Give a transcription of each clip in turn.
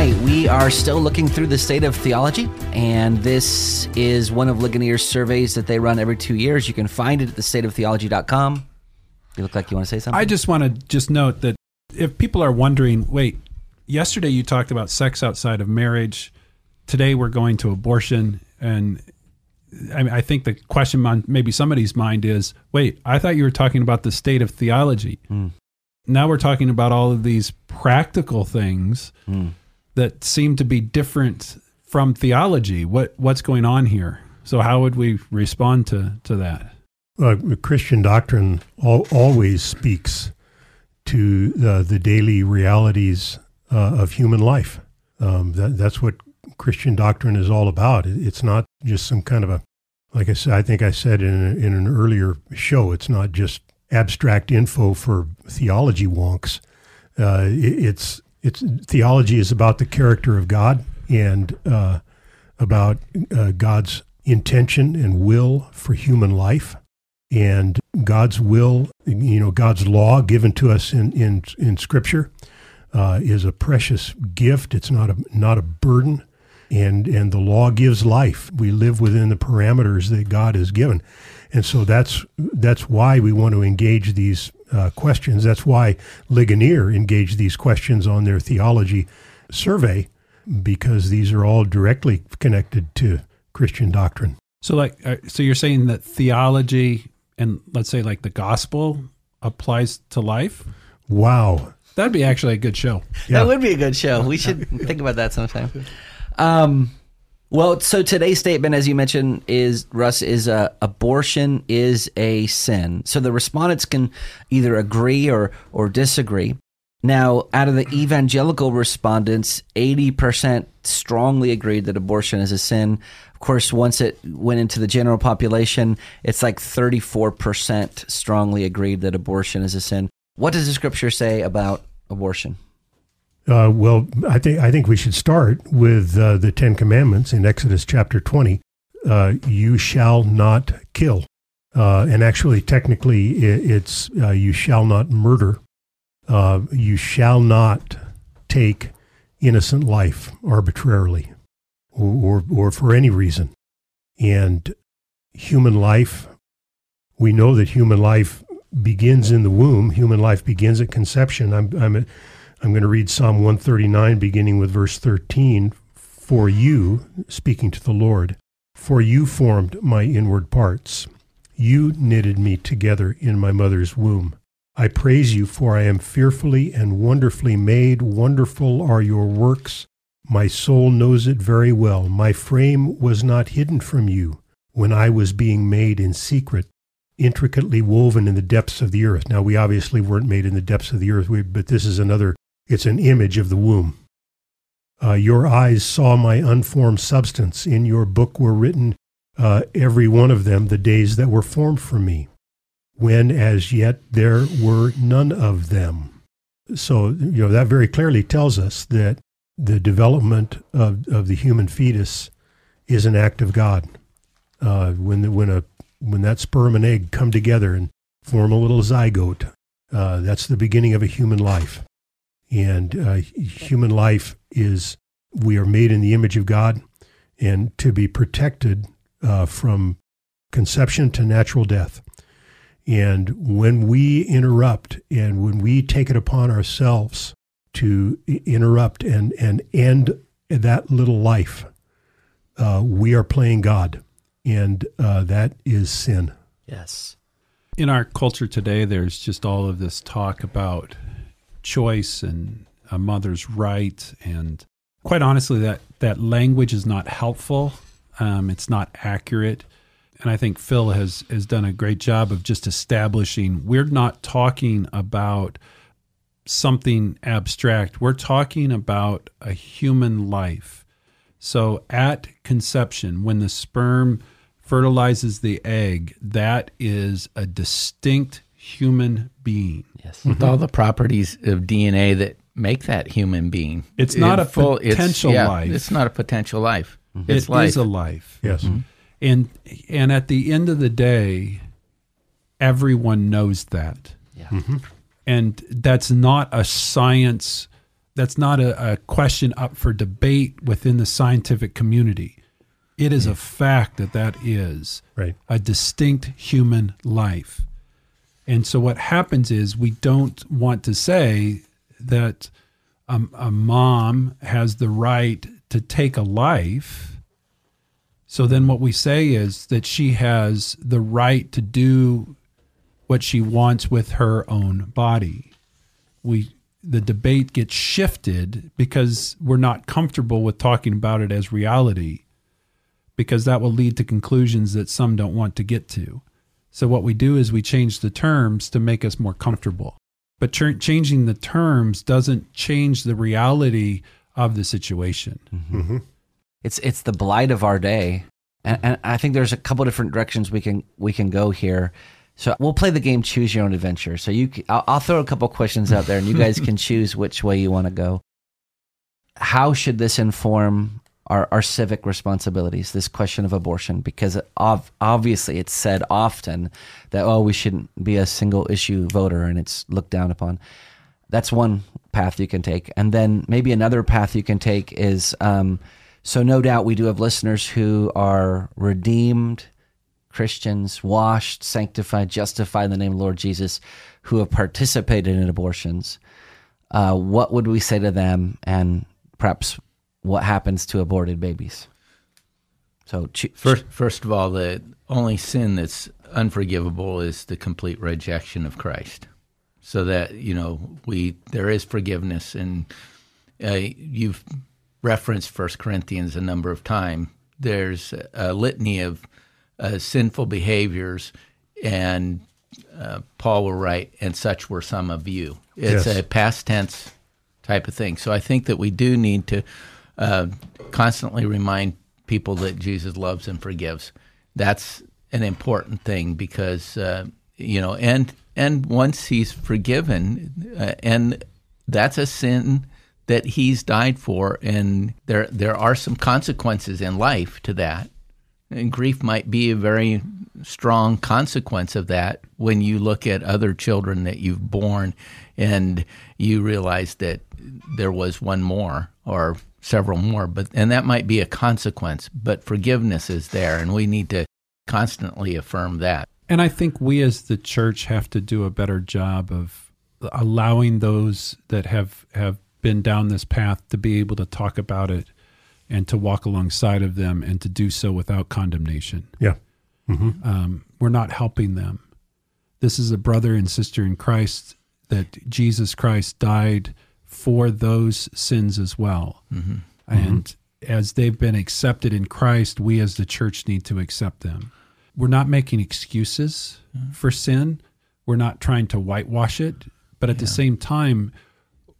right, we are still looking through the state of theology, and this is one of Ligonier's surveys that they run every two years. You can find it at thestateoftheology.com. You look like you want to say something. I just want to just note that if people are wondering, wait, yesterday you talked about sex outside of marriage. Today we're going to abortion, and I, mean, I think the question on maybe somebody's mind is, wait, I thought you were talking about the state of theology. Mm. Now we're talking about all of these practical things Mm. That seem to be different from theology. What what's going on here? So how would we respond to to that? uh, Christian doctrine al- always speaks to uh, the daily realities uh, of human life. Um, that, that's what Christian doctrine is all about. It- It's not just some kind of a, like I said, I think I said in, a, in an earlier show, it's not just abstract info for theology wonks. Uh, it, it's it's theology is about the character of God and uh, about uh, God's intention and will for human life and God's will, you know, God's law given to us in in, in Scripture uh, is a precious gift. It's not a not a burden, and and the law gives life. We live within the parameters that God has given, and so that's that's why we want to engage these uh, questions. That's why Ligonier engaged these questions on their theology survey, because these are all directly connected to Christian doctrine. So like uh, so you're saying that theology and let's say like the gospel applies to life? Wow. That'd be actually a good show. Yeah. That would be a good show. We should think about that sometime. Um, well, so today's statement, as you mentioned, is Russ is uh, abortion is a sin. So the respondents can either agree or or disagree. Now, out of the evangelical respondents, eighty percent strongly agreed that abortion is a sin. Of course, once it went into the general population, it's like thirty-four percent strongly agreed that abortion is a sin. What does the scripture say about abortion? Uh, well, I think I think we should start with uh, the Ten Commandments in Exodus chapter twenty. Uh, you shall not kill, uh, and actually, technically, i it's uh, you shall not murder. Uh, you shall not take innocent life arbitrarily, or, or or for any reason. And human life, we know that human life begins in the womb. Human life begins at conception. I'm I'm I'm going to read Psalm 139, beginning with verse 13. For you, speaking to the Lord, for you formed my inward parts. You knitted me together in my mother's womb. I praise you, for I am fearfully and wonderfully made. Wonderful are your works. My soul knows it very well. My frame was not hidden from you when I was being made in secret intricately woven in the depths of the earth. Now, we obviously weren't made in the depths of the earth, but this is another, it's an image of the womb. Uh, your eyes saw my unformed substance. In your book were written, uh, every one of them, the days that were formed for me, when as yet there were none of them. So, you know, that very clearly tells us that the development of, of the human fetus is an act of God. Uh, when, the, when a when that sperm and egg come together and form a little zygote, uh, that's the beginning of a human life. And uh, human life is, we are made in the image of God and to be protected uh, from conception to natural death. And when we interrupt and when we take it upon ourselves to interrupt and, and end that little life, uh, we are playing God and uh, that is sin. Yes. In our culture today, there's just all of this talk about choice and a mother's right and quite honestly, that that language is not helpful. Um, it's not accurate, and I think Phil has has done a great job of just establishing we're not talking about something abstract. We're talking about a human life. So at conception, when the sperm fertilizes the egg, that is a distinct human being. Yes. With mm-hmm. all the properties of DNA that make that human being. It's not In a potential it's, yeah, life. It's not a potential life. Mm-hmm. It It's is life. a life. Yes. Mm-hmm. And and at the end of the day, everyone knows that. Yeah. And that's not a science that's not a, a question up for debate within the scientific community. It is a mm. fact that that is Right. a distinct human life. And so what happens is we don't want to say that a, a mom has the right to take a life. So then what we say is that she has the right to do what she wants with her own body. We the debate gets shifted because we're not comfortable with talking about it as reality because that will lead to conclusions that some don't want to get to. So what we do is we change the terms to make us more comfortable. But ch- changing the terms doesn't change the reality of the situation. Mm-hmm. Mm-hmm. It's it's the blight of our day, and, and I think there's a couple different directions we can we can go here. So we'll play the game Choose Your Own Adventure. So you, c- I'll, I'll throw a couple questions out there, and you guys can choose which way you want to go. How should this inform our, our civic responsibilities? This question of abortion, because ov- obviously it's said often that oh we shouldn't be a single issue voter, and it's looked down upon. That's one path you can take, and then maybe another path you can take is. Um, so no doubt we do have listeners who are redeemed Christians, washed, sanctified, justified in the name of Lord Jesus, who have participated in abortions. Uh, what would we say to them, and perhaps what happens to aborted babies? So, cho- First, first of all, the only sin that's unforgivable is the complete rejection of Christ. So that you know, we there is forgiveness, and uh, you've referenced First Corinthians a number of times. There's a litany of uh, sinful behaviors, and uh, Paul will write, "And such were some of you." It's Yes. a past tense type of thing. So I think that we do need to uh, constantly remind people that Jesus loves and forgives. That's an important thing because uh, you know, and and once He's forgiven, uh, and that's a sin that He's died for, and there there are some consequences in life to that. And grief might be a very strong consequence of that when you look at other children that you've born and you realize that there was one more or several more but and that might be a consequence but forgiveness is there and we need to constantly affirm that And I think we as the church have to do a better job of allowing those that have have been down this path to be able to talk about it and to walk alongside of them and to do so without condemnation. Yeah. Um, we're not helping them. This is a brother and sister in Christ that Jesus Christ died for those sins as well. Mm-hmm. And as they've been accepted in Christ, we as the church need to accept them. We're not making excuses mm-hmm. for sin. We're not trying to whitewash it. But at the same time,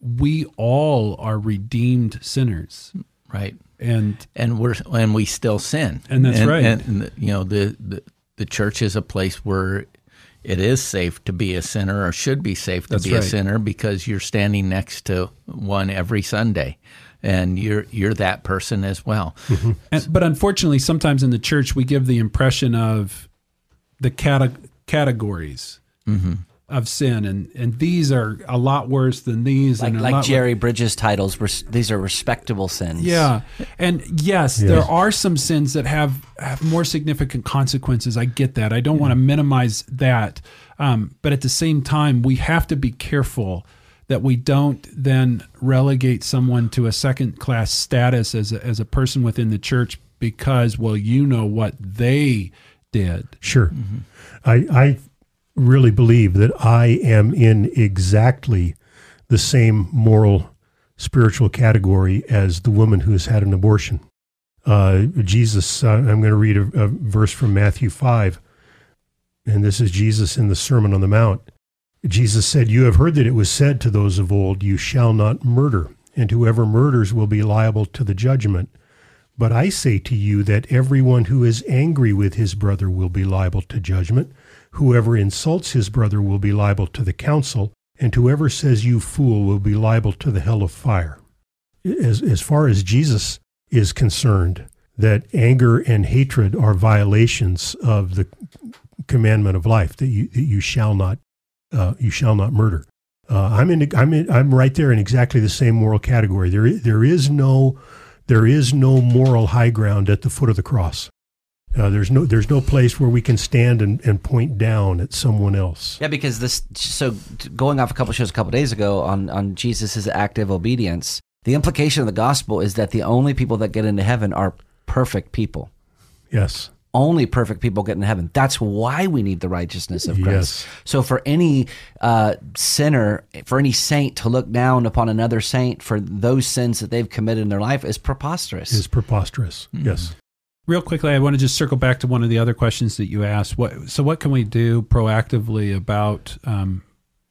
we all are redeemed sinners. right And and we're and we still sin And that's right. and, and, you know the, the the church is a place where it is safe to be a sinner or should be safe to That's be a sinner because you're standing next to one every sunday and you're you're that person as well. And, but unfortunately, sometimes in the church, we give the impression of the cate- categories. Mm-hmm. Of sin, and, and these are a lot worse than these. like and a like lot- Jerry Bridges' titles, res- these are respectable sins. Yeah, and yes, there are some sins that have have more significant consequences. I get that. I don't want to minimize that, um, but at the same time, we have to be careful that we don't then relegate someone to a second class status as a, as a person within the church because well, you know what they did. Sure. I, I really believe that I am in exactly the same moral spiritual category as the woman who has had an abortion. Uh, Jesus, uh, I'm going to read a, a verse from Matthew 5, and this is Jesus in the Sermon on the Mount. Jesus said, You have heard that it was said to those of old, You shall not murder, and whoever murders will be liable to the judgment. But I say to you that everyone who is angry with his brother will be liable to judgment. Whoever insults his brother will be liable to the council, and whoever says you fool will be liable to the hell of fire. As, as far as Jesus is concerned, that anger and hatred are violations of the commandment of life that you, that you shall not uh, you shall not murder. Uh, I'm in I'm in, I'm right there in exactly the same moral category. There there is no there is no moral high ground at the foot of the cross. Uh, there's no there's no place where we can stand and, and point down at someone else. Yeah, because this. So going off a couple shows a couple days ago on on Jesus's active obedience, the implication of the gospel is that the only people that get into heaven are perfect people. Yes. Only perfect people get into heaven. That's why we need the righteousness of Christ. Yes. So for any uh, sinner, for any saint to look down upon another saint for those sins that they've committed in their life is preposterous. Is preposterous. Yes. Real quickly, I want to just circle back to one of the other questions that you asked. What so what can we do proactively about um,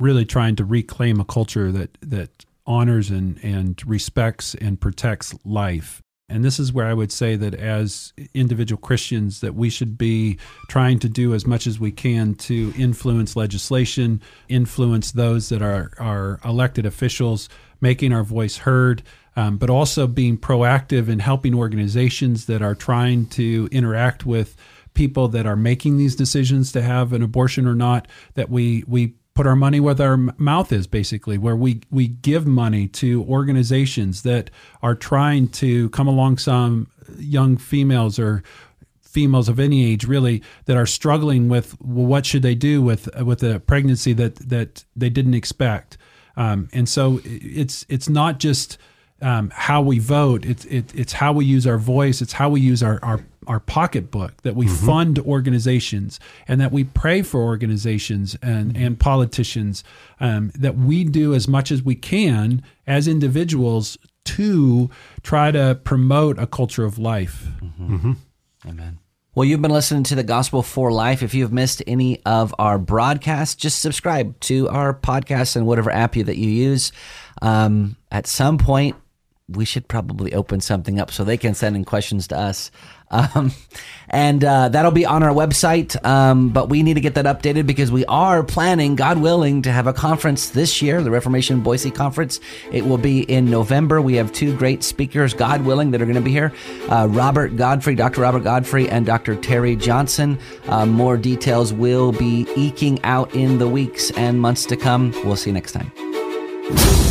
really trying to reclaim a culture that that honors and and respects and protects life? And this is where I would say that as individual Christians that we should be trying to do as much as we can to influence legislation, influence those that are are elected officials, making our voice heard, um, but also being proactive in helping organizations that are trying to interact with people that are making these decisions to have an abortion or not. That we we put our money where our mouth is, basically, where we we give money to organizations that are trying to come along some young females or females of any age really that are struggling with well, what should they do with with a pregnancy that that they didn't expect um, and so it's it's not just um, how we vote. It's it, it's how we use our voice. It's how we use our our, our pocketbook that we fund organizations and that we pray for organizations and and politicians um, that we do as much as we can as individuals to try to promote a culture of life. Amen. Well, you've been listening to the Gospel for Life. If you've missed any of our broadcasts, just subscribe to our podcast and whatever app you, that you use. Um, at some point, we should probably open something up so they can send in questions to us. Um, and uh, that'll be on our website. Um, but we need to get that updated because we are planning, God willing, to have a conference this year, the Reformation Boise Conference. It will be in November. We have two great speakers, God willing, that are going to be here uh, Robert Godfrey, Dr. Robert Godfrey, and Dr. Terry Johnson. Uh, more details will be eking out in the weeks and months to come. We'll see you next time.